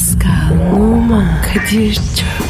Pascal, Oman, Kadir çok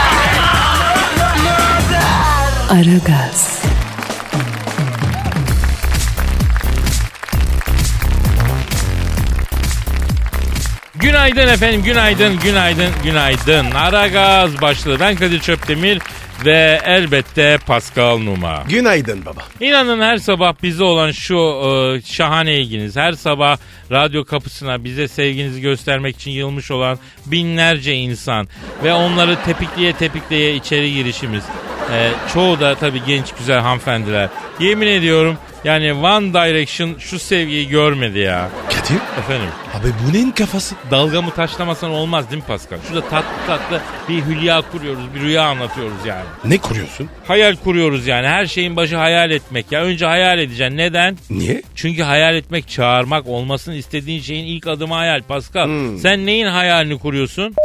Aragaz, Günaydın efendim, günaydın, günaydın, günaydın. Ara gaz başladı. Ben Kadir Çöptemir ve elbette Pascal Numa. Günaydın baba. İnanın her sabah bize olan şu e, şahane ilginiz, her sabah radyo kapısına bize sevginizi göstermek için yılmış olan binlerce insan ve onları tepikleye tepikleye içeri girişimiz. E, çoğu da tabii genç güzel hanımefendiler. Yemin ediyorum yani One Direction şu sevgiyi görmedi ya. Kadir. Efendim. Abi bu neyin kafası? Dalgamı taşlamasan olmaz değil mi Pascal? Şurada tatlı tatlı bir hülya kuruyoruz, bir rüya anlatıyoruz yani. Ne kuruyorsun? Hayal kuruyoruz yani. Her şeyin başı hayal etmek ya. Önce hayal edeceksin. Neden? Niye? Çünkü hayal etmek, çağırmak, olmasını istediğin şeyin ilk adımı hayal Pascal. Sen neyin hayalini kuruyorsun?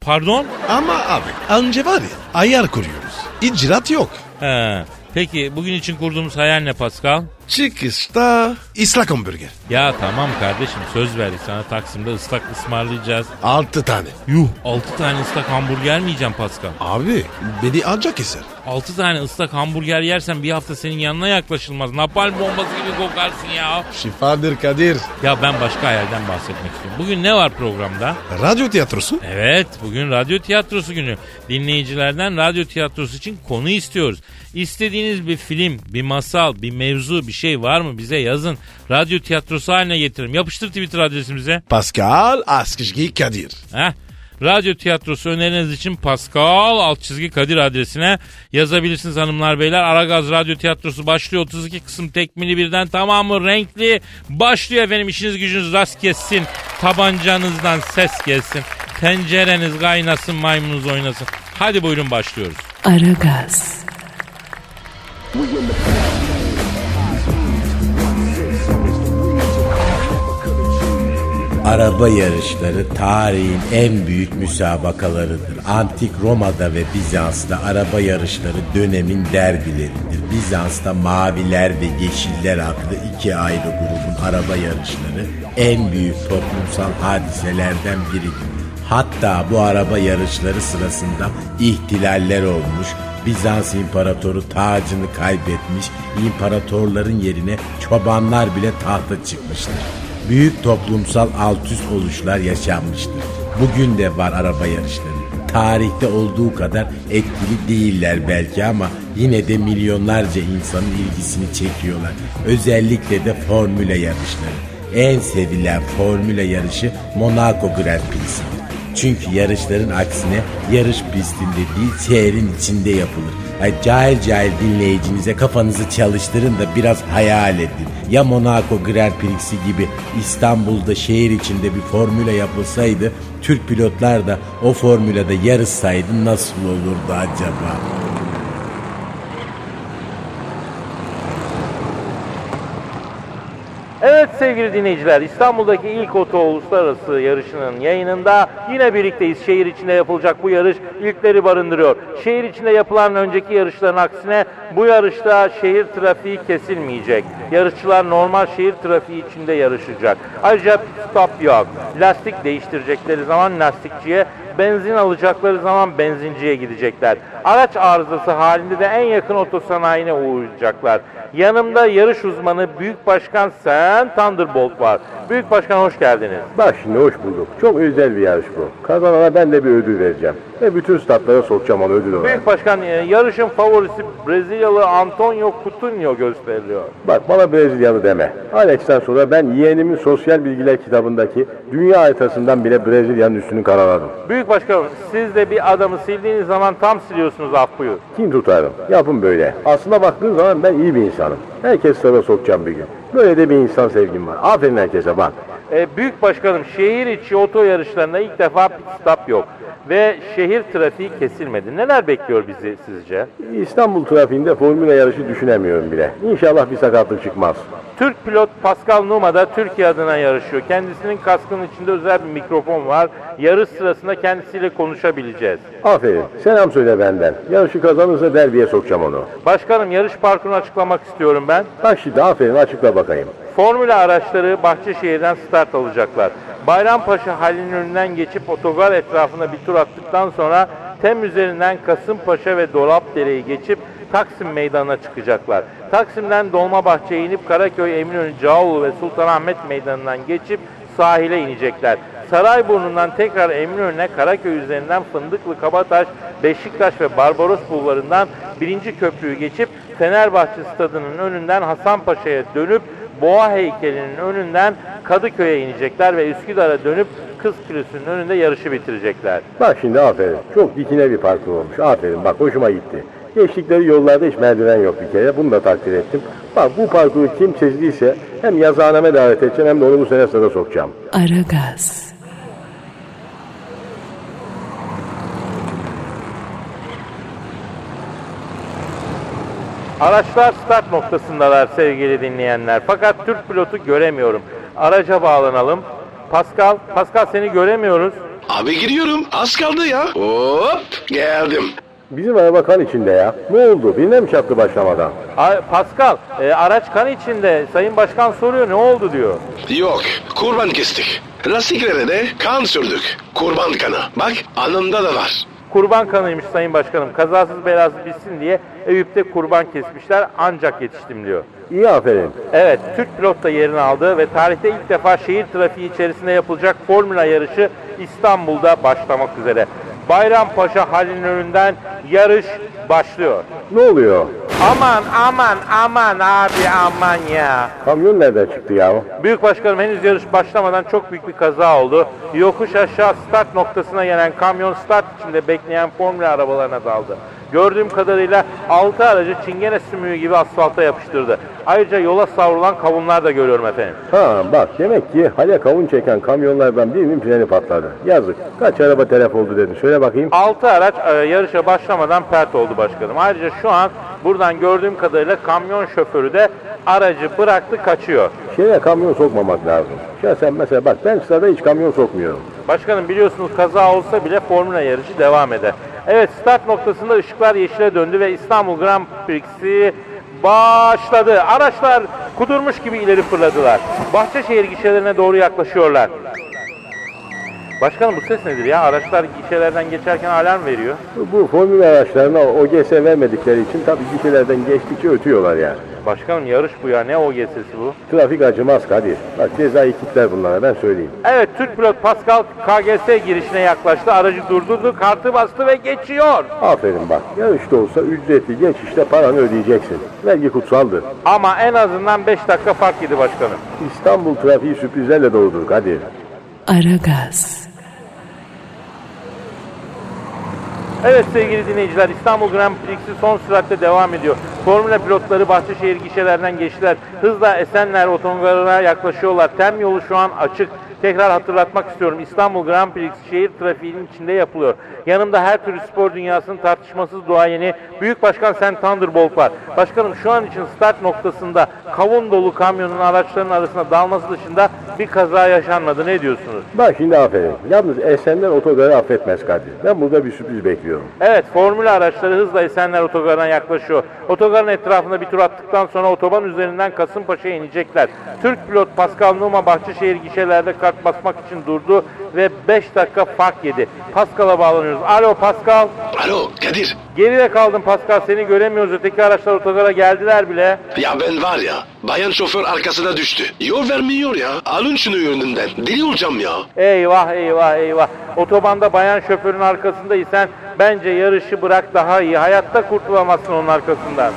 Pardon? Ama abi anca var ya ayar kuruyoruz. İcraat yok. He. Peki bugün için kurduğumuz hayal ne Pascal? Çıkışta ıslak hamburger. Ya tamam kardeşim söz verdik sana Taksim'de ıslak ısmarlayacağız. Altı tane. Yuh 6 tane ıslak hamburger mi yiyeceğim Pascal? Abi beni ancak keser. 6 tane ıslak hamburger yersen bir hafta senin yanına yaklaşılmaz. Napalm bombası gibi kokarsın ya. Şifadır Kadir. Ya ben başka hayalden bahsetmek istiyorum. Bugün ne var programda? Radyo tiyatrosu. Evet bugün radyo tiyatrosu günü. Dinleyicilerden radyo tiyatrosu için konu istiyoruz. İstediğiniz bir film, bir masal, bir mevzu, bir şey var mı bize yazın. Radyo tiyatrosu haline getirelim. Yapıştır Twitter adresimize. Pascal Askışgi Kadir. Heh. Radyo tiyatrosu öneriniz için Pascal alt çizgi Kadir adresine yazabilirsiniz hanımlar beyler. Aragaz Radyo Tiyatrosu başlıyor. 32 kısım tekmili birden tamamı renkli. Başlıyor efendim işiniz gücünüz rast kessin. Tabancanızdan ses gelsin. Tencereniz kaynasın maymununuz oynasın. Hadi buyurun başlıyoruz. Aragaz, Araba yarışları tarihin en büyük müsabakalarıdır. Antik Roma'da ve Bizans'ta araba yarışları dönemin derbileridir. Bizans'ta maviler ve yeşiller adlı iki ayrı grubun araba yarışları en büyük toplumsal hadiselerden biridir. Hatta bu araba yarışları sırasında ihtilaller olmuş, Bizans imparatoru tacını kaybetmiş, imparatorların yerine çobanlar bile tahta çıkmıştır büyük toplumsal alt üst oluşlar yaşanmıştır. Bugün de var araba yarışları. Tarihte olduğu kadar etkili değiller belki ama yine de milyonlarca insanın ilgisini çekiyorlar. Özellikle de formüle yarışları. En sevilen formüle yarışı Monaco Grand Prix'sidir. Çünkü yarışların aksine yarış pistinde değil şehrin içinde yapılır. Yani cahil cahil dinleyicinize kafanızı çalıştırın da biraz hayal edin. Ya Monaco Grand Prix'si gibi İstanbul'da şehir içinde bir formüle yapılsaydı Türk pilotlar da o formülede yarışsaydı nasıl olurdu acaba? Evet sevgili dinleyiciler İstanbul'daki ilk oto uluslararası yarışının yayınında yine birlikteyiz. Şehir içinde yapılacak bu yarış ilkleri barındırıyor. Şehir içinde yapılan önceki yarışların aksine bu yarışta şehir trafiği kesilmeyecek. Yarışçılar normal şehir trafiği içinde yarışacak. Ayrıca stop yok. Lastik değiştirecekleri zaman lastikçiye, benzin alacakları zaman benzinciye gidecekler. Araç arızası halinde de en yakın otosanayine uğrayacaklar. Yanımda yarış uzmanı Büyük Başkan Sen Thunderbolt var. Büyük Başkan hoş geldiniz. Bak şimdi hoş bulduk. Çok özel bir yarış bu. Kazanana ben de bir ödül vereceğim. Ve bütün statlara sokacağım onu ödül olarak. Büyük Başkan e, yarışın favorisi Brezilyalı Antonio Coutinho gösteriliyor. Bak bana Brezilyalı deme. Alex'ten sonra ben yeğenimin sosyal bilgiler kitabındaki dünya haritasından bile Brezilya'nın üstünü karaladım. Büyük Başkanım siz de bir adamı sildiğiniz zaman tam siliyorsunuz af buyur. Kim tutarım? Yapın böyle. Aslında baktığın zaman ben iyi bir insanım. Herkes sıra sokacağım bir gün. Böyle de bir insan sevgim var. Aferin herkese bak. E, büyük başkanım şehir içi oto yarışlarında ilk defa pit stop yok. Ve şehir trafiği kesilmedi. Neler bekliyor bizi sizce? İstanbul trafiğinde formüle yarışı düşünemiyorum bile. İnşallah bir sakatlık çıkmaz. Türk pilot Pascal Numa da Türkiye adına yarışıyor. Kendisinin kaskının içinde özel bir mikrofon var. Yarış sırasında kendisiyle konuşabileceğiz. Aferin. Selam söyle benden. Yarışı kazanırsa derbiye sokacağım onu. Başkanım yarış parkurunu açıklamak istiyorum ben. Bak şimdi aferin açıkla bakayım. Formula araçları Bahçeşehir'den start alacaklar. Bayrampaşa halinin önünden geçip otogar etrafında bir tur attıktan sonra Tem üzerinden Kasımpaşa ve Dolapdere'yi geçip Taksim Meydanı'na çıkacaklar. Taksim'den Dolmabahçe'ye inip Karaköy, Eminönü, Cağaloğlu ve Sultanahmet Meydanı'ndan geçip sahile inecekler. Sarayburnu'ndan tekrar Eminönü'ne Karaköy üzerinden Fındıklı, Kabataş, Beşiktaş ve Barbaros Bulvarı'ndan birinci köprüyü geçip Fenerbahçe Stadı'nın önünden Hasanpaşa'ya dönüp Boğa heykelinin önünden Kadıköy'e inecekler ve Üsküdar'a dönüp Kız Kulesi'nin önünde yarışı bitirecekler. Bak şimdi aferin. Çok dikine bir parkur olmuş. Aferin bak hoşuma gitti. Geçtikleri yollarda hiç merdiven yok bir kere. Bunu da takdir ettim. Bak bu parkuru kim çizdiyse hem yazıhaneme davet edeceğim hem de onu bu sene sırada sokacağım. Aragaz, Araçlar start noktasındalar sevgili dinleyenler. Fakat Türk pilotu göremiyorum. Araca bağlanalım. Pascal, Pascal seni göremiyoruz. Abi giriyorum. Az kaldı ya. Hop geldim. Bizim araba kan içinde ya. Ne oldu? Birine mi çarptı başlamadan? A- Pascal, e, araç kan içinde. Sayın Başkan soruyor ne oldu diyor. Yok kurban kestik. Lastiklere de kan sürdük. Kurban kanı. Bak anında da var. Kurban kanıymış Sayın Başkanım. Kazasız belasız bitsin diye Eyüp'te kurban kesmişler ancak yetiştim diyor. İyi aferin. Evet, Türk pilot da yerini aldı ve tarihte ilk defa şehir trafiği içerisinde yapılacak Formula yarışı İstanbul'da başlamak üzere. Bayrampaşa halinin önünden yarış başlıyor. Ne oluyor? Aman aman aman abi aman ya. Kamyon nereden çıktı ya? Büyük başkanım henüz yarış başlamadan çok büyük bir kaza oldu. Yokuş aşağı start noktasına gelen kamyon start içinde bekleyen formula arabalarına daldı. Gördüğüm kadarıyla 6 aracı çingene sümüğü gibi asfalta yapıştırdı. Ayrıca yola savrulan kavunlar da görüyorum efendim. Ha bak demek ki hale kavun çeken kamyonlardan birinin freni patladı. Yazık. Kaç araba telef oldu dedin. Söyle bakayım. 6 araç e, yarışa başlamadan pert oldu başkanım. Ayrıca şu an buradan gördüğüm kadarıyla kamyon şoförü de aracı bıraktı kaçıyor. Şeye kamyon sokmamak lazım. Şahsen mesela bak ben sırada hiç kamyon sokmuyorum. Başkanım biliyorsunuz kaza olsa bile formula yarışı devam eder. Evet start noktasında ışıklar yeşile döndü ve İstanbul Grand Prix'si başladı. Araçlar kudurmuş gibi ileri fırladılar. Bahçeşehir gişelerine doğru yaklaşıyorlar. Başkanım bu ses nedir ya? Araçlar gişelerden geçerken alarm veriyor. Bu formül araçlarına OGS vermedikleri için tabii gişelerden geçtikçe ötüyorlar yani. Başkanım yarış bu ya. Ne o sesi bu? Trafik acımaz Kadir. Bak cezayı kitler bunlara ben söyleyeyim. Evet Türk pilot Pascal KGS girişine yaklaştı. Aracı durdurdu, kartı bastı ve geçiyor. Aferin bak. Yarışta olsa ücretli geçişte paranı ödeyeceksin. Vergi kutsaldır. Ama en azından 5 dakika fark yedi başkanım. İstanbul trafiği sürprizlerle doludur Kadir. Aragaz, Evet sevgili dinleyiciler İstanbul Grand Prix'si son süratle devam ediyor. Formula pilotları Bahçeşehir gişelerden geçtiler. Hızla Esenler otogarına yaklaşıyorlar. Tem yolu şu an açık. Tekrar hatırlatmak istiyorum. İstanbul Grand Prix şehir trafiğinin içinde yapılıyor. Yanımda her türlü spor dünyasının tartışmasız duayeni Büyük Başkan Sen Thunderbolt var. Başkanım şu an için start noktasında kavun dolu kamyonun araçların arasına dalması dışında bir kaza yaşanmadı. Ne diyorsunuz? Bak şimdi aferin. Yalnız Esenler otogarı affetmez Kadir. Ben burada bir sürpriz bekliyorum. Evet, formül araçları hızla Esenler Otogarı'na yaklaşıyor. Otogarın etrafında bir tur attıktan sonra otoban üzerinden Kasımpaşa'ya inecekler. Türk pilot Pascal Numa Bahçeşehir gişelerde kart basmak için durdu ve 5 dakika fark yedi. Pascal'a bağlanıyoruz. Alo Pascal. Alo Kadir. Geride kaldın Pascal seni göremiyoruz. Öteki araçlar otogara geldiler bile. Ya ben var ya bayan şoför arkasına düştü. Yol vermiyor ya. Alın şunu önünden. Deli olacağım ya. Eyvah eyvah eyvah. Otobanda bayan şoförün arkasındaysan bence yarışı bırak daha iyi. Hayatta kurtulamazsın onun arkasından.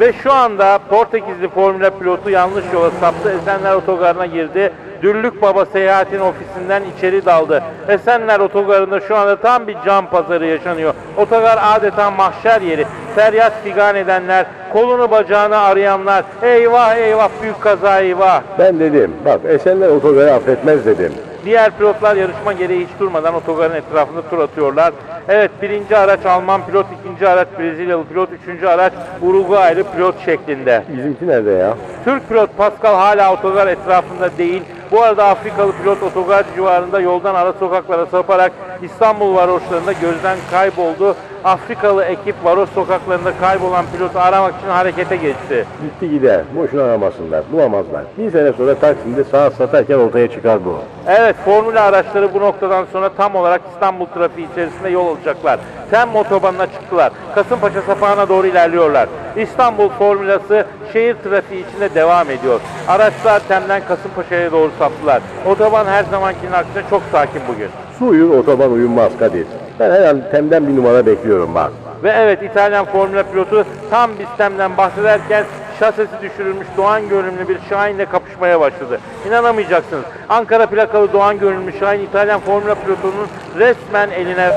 Ve şu anda Portekizli Formula pilotu yanlış yola saptı. Esenler Otogarı'na girdi. Düllük Baba Seyahat'in ofisinden içeri daldı. Esenler Otogarı'nda şu anda tam bir can pazarı yaşanıyor. Otogar adeta mahşer yeri. Feryat figan edenler, kolunu bacağını arayanlar. Eyvah eyvah büyük kaza eyvah. Ben dedim bak Esenler otogarı affetmez dedim. Diğer pilotlar yarışma gereği hiç durmadan otogarın etrafında tur atıyorlar. Evet birinci araç Alman pilot, ikinci araç Brezilyalı pilot, üçüncü araç Uruguaylı pilot şeklinde. Bizimki nerede ya? Türk pilot Pascal hala otogar etrafında değil. Bu arada Afrikalı pilot otogar civarında yoldan ara sokaklara saparak İstanbul varoşlarında gözden kayboldu. Afrikalı ekip varoş sokaklarında kaybolan pilotu aramak için harekete geçti. Gitti gider. Boşuna aramasınlar. Bulamazlar. Bir sene sonra Taksim'de saat satarken ortaya çıkar bu. Evet formüle araçları bu noktadan sonra tam olarak İstanbul trafiği içerisinde yol alacaklar. Tem otobanına çıktılar. Kasımpaşa sapağına doğru ilerliyorlar. İstanbul formülası şehir trafiği içinde devam ediyor. Araçlar Tem'den Kasımpaşa'ya doğru saptılar. Otoban her zamankinin aksine çok sakin bugün. Su uyur otoban uyunmaz Kadir. Ben her an Tem'den bir numara bekliyorum bak. Ve evet İtalyan Formula pilotu tam biz Tem'den bahsederken şasesi düşürülmüş Doğan görünümlü bir Şahin'le kapışmaya başladı. İnanamayacaksınız. Ankara plakalı Doğan görünümlü Şahin İtalyan Formula pilotunun resmen eline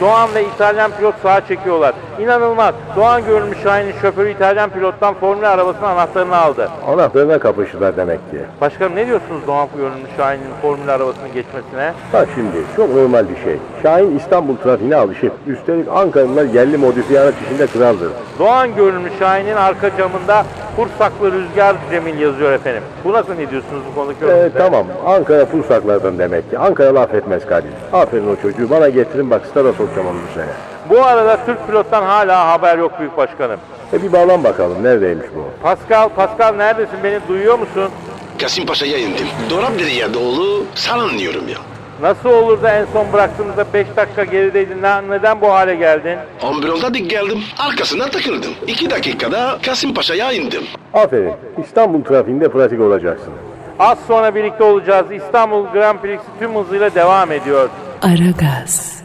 Doğan ve İtalyan pilot sağa çekiyorlar. İnanılmaz. Doğan görünümlü Şahin'in şoförü İtalyan pilottan Formula arabasının anahtarını aldı. Anahtarına kapıştılar demek ki. Başkanım ne diyorsunuz Doğan görünümlü Şahin'in Formula arabasının geçmesine? Bak şimdi çok normal bir şey. Şahin İstanbul trafiğine alışık. Üstelik Ankaralılar yerli modifiye araç içinde kraldır. Doğan görünümlü Şahin'in arka camında Kursaklı Rüzgar Cemil yazıyor efendim. Bu nasıl ne diyorsunuz bu konudaki Ee, tamam Ankara Pursaklardan demek ki. Ankaralı affetmez Kadir. Aferin o çocuğu bana getirin bak stada sokacağım onu bu sene. Bu arada Türk pilottan hala haber yok büyük başkanım. E bir bağlan bakalım neredeymiş bu? Pascal, Pascal neredesin? Beni duyuyor musun? Kasimpaşa'ya indim. Dolap deriye doğru sallanıyorum ya. Nasıl olur da en son bıraktığımızda 5 dakika gerideydin? Ne- Neden bu hale geldin? Ambulonda dik geldim. Arkasından takıldım. İki dakikada Kasimpaşa'ya indim. Aferin. İstanbul trafiğinde pratik olacaksın. Az sonra birlikte olacağız. İstanbul Grand Prix'si tüm hızıyla devam ediyor. Aragaz,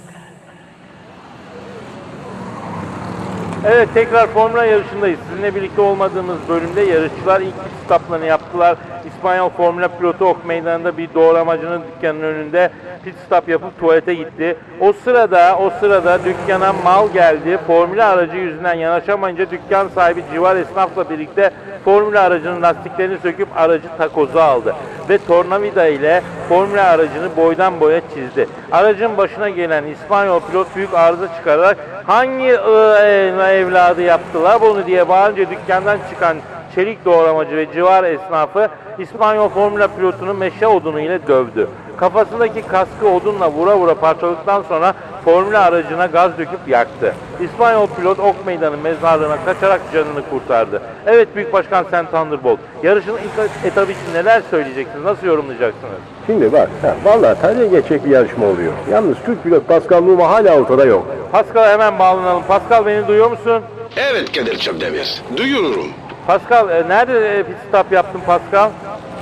Evet tekrar Formula yarışındayız. Sizinle birlikte olmadığımız bölümde yarışçılar ilk pit stoplarını yaptılar. İspanyol Formula pilotu Ok Meydanı'nda bir doğramacının dükkanının önünde pit stop yapıp tuvalete gitti. O sırada o sırada dükkana mal geldi. Formula aracı yüzünden yanaşamayınca dükkan sahibi civar esnafla birlikte Formula aracının lastiklerini söküp aracı takoza aldı. Ve tornavida ile Formula aracını boydan boya çizdi. Aracın başına gelen İspanyol pilot büyük arıza çıkararak hangi ıı, evladı yaptılar bunu diye bağırınca dükkandan çıkan çelik doğramacı ve civar esnafı İspanyol Formula pilotunu meşe odunu ile dövdü. Kafasındaki kaskı odunla vura vura parçaladıktan sonra Formula aracına gaz döküp yaktı. İspanyol pilot Ok Meydanı mezarlığına kaçarak canını kurtardı. Evet Büyük Başkan Sen Thunderbolt. Yarışın ilk etabı için neler söyleyeceksiniz? Nasıl yorumlayacaksınız? Şimdi bak, ha, vallahi tarihe geçecek bir yarışma oluyor. Yalnız Türk pilot Pascal Numa hala ortada yok. Pascal'a hemen bağlanalım. Pascal beni duyuyor musun? Evet Kadir Çöpdemir. Duyuyorum. Pascal e, nerede e, pit stop yaptın Pascal?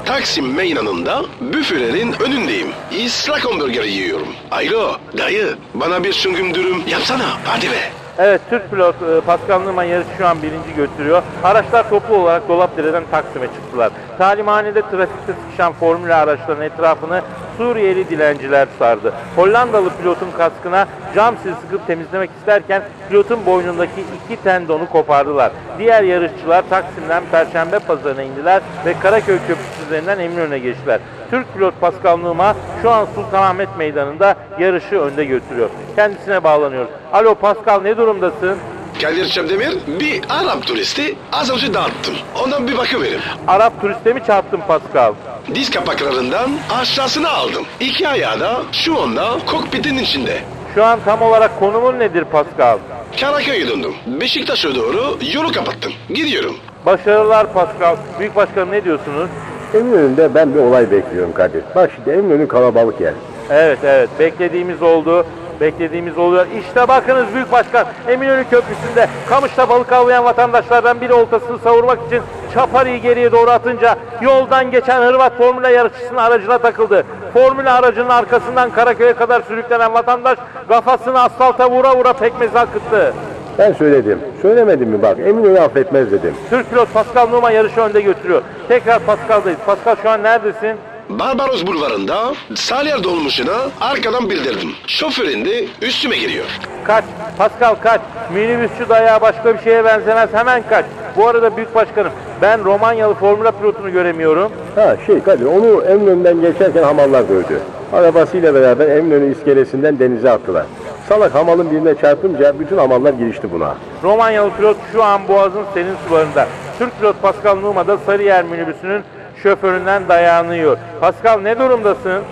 Taksim meydanında büfelerin önündeyim. İslak hamburger yiyorum. Alo dayı bana bir süngüm dürüm yapsana hadi be. Evet Türk pilot e, Pascal Nurman yarışı şu an birinci götürüyor. Araçlar toplu olarak Dolapdere'den Taksim'e çıktılar. Talimhanede trafikte sıkışan formüle araçların etrafını Suriyeli dilenciler sardı. Hollandalı pilotun kaskına cam sil sıkıp temizlemek isterken pilotun boynundaki iki tendonu kopardılar. Diğer yarışçılar Taksim'den Perşembe Pazarı'na indiler ve Karaköy Köprüsü üzerinden Eminönü'ne geçtiler. Türk pilot Pascal Numa şu an Sultanahmet Meydanı'nda yarışı önde götürüyor. Kendisine bağlanıyoruz. Alo Pascal ne durumdasın? Kadir Çöpdemir bir Arap turisti az önce dağıttım. Ondan bir bakıverim. Arap turiste mi çarptın Pascal? Diz kapaklarından aşağısına aldım. İki ayağı da şu anda kokpitin içinde. Şu an tam olarak konumun nedir Pascal? Karaköy'e döndüm. Beşiktaş'a doğru yolu kapattım. Gidiyorum. Başarılar Pascal. Büyük Başkanım ne diyorsunuz? Eminönü'nde ben bir olay bekliyorum Kadir. Bak şimdi Eminönü kalabalık yer. Evet evet beklediğimiz oldu. Beklediğimiz oluyor. İşte bakınız Büyük Başkan Eminönü Köprüsü'nde kamışta balık avlayan vatandaşlardan biri oltasını savurmak için çaparıyı geriye doğru atınca yoldan geçen Hırvat Formula yarışçısının aracına takıldı. Formula aracının arkasından Karaköy'e kadar sürüklenen vatandaş kafasını asfalta vura vura pekmezi akıttı. Ben söyledim. Söylemedim mi bak Eminönü affetmez dedim. Türk pilot Pascal Numa yarışı önde götürüyor. Tekrar Pascal'dayız. Pascal şu an neredesin? Barbaros Bulvarı'nda Salyer dolmuşuna arkadan bildirdim. Şoför indi üstüme giriyor. Kaç. Pascal kaç. Minibüsçü dayağı başka bir şeye benzemez. Hemen kaç. Bu arada büyük başkanım ben Romanyalı formula pilotunu göremiyorum. Ha şey Kadir onu Eminönü'nden geçerken hamallar dövdü. Arabasıyla beraber Eminönü iskelesinden denize attılar. Salak hamalın birine çarpınca bütün hamallar girişti buna. Romanyalı pilot şu an Boğaz'ın senin sularında. Türk pilot Pascal Numa da Sarıyer minibüsünün şoföründen dayağını yiyor. Pascal ne durumdasın?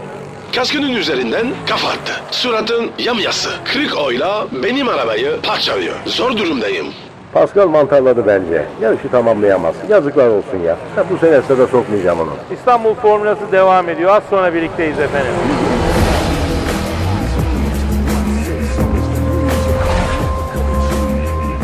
Kaskının üzerinden kafa attı. Suratın yamyası. Kırık oyla benim arabayı parçalıyor. Zor durumdayım. Pascal mantarladı bence. Yarışı tamamlayamaz. Yazıklar olsun ya. Bu sene sırada sokmayacağım onu. İstanbul Formülası devam ediyor. Az sonra birlikteyiz efendim.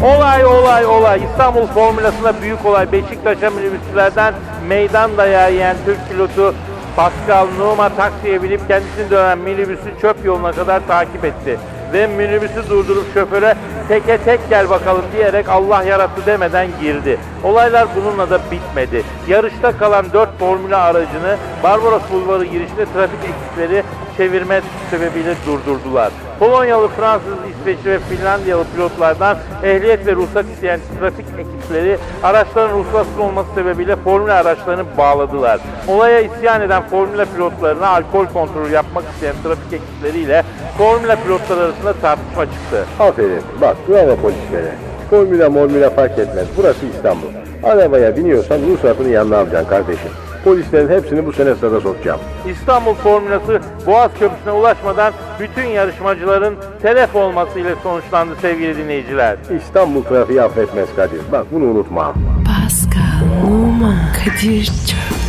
Olay olay olay. İstanbul Formülası'nda büyük olay. Beşiktaş'a minibüsçülerden meydan dayağı yiyen Türk pilotu Pascal Numa taksiye binip kendisini dönen minibüsü çöp yoluna kadar takip etti. Ve minibüsü durdurup şoföre teke tek gel bakalım diyerek Allah yarattı demeden girdi. Olaylar bununla da bitmedi. Yarışta kalan 4 formüle aracını Barbaros Bulvarı girişinde trafik ekipleri çevirme sebebiyle durdurdular. Polonyalı, Fransız, İsveçli ve Finlandiyalı pilotlardan ehliyet ve ruhsat isteyen trafik ekipleri araçların ruhsatsız olması sebebiyle formüle araçlarını bağladılar. Olaya isyan eden formüle pilotlarına alkol kontrolü yapmak isteyen trafik ekipleriyle formüle pilotlar arasında tartışma çıktı. Aferin. Bak bravo polislere. Formüle mormüle fark etmez. Burası İstanbul. Arabaya biniyorsan ruhsatını yanına alacaksın kardeşim. Polislerin hepsini bu sene sırada sokacağım. İstanbul Formülası Boğaz Köprüsü'ne ulaşmadan bütün yarışmacıların telef olmasıyla sonuçlandı sevgili dinleyiciler. İstanbul trafiği affetmez Kadir. Bak bunu unutma. Pascal, Oman, Kadir çok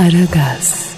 Aragaz.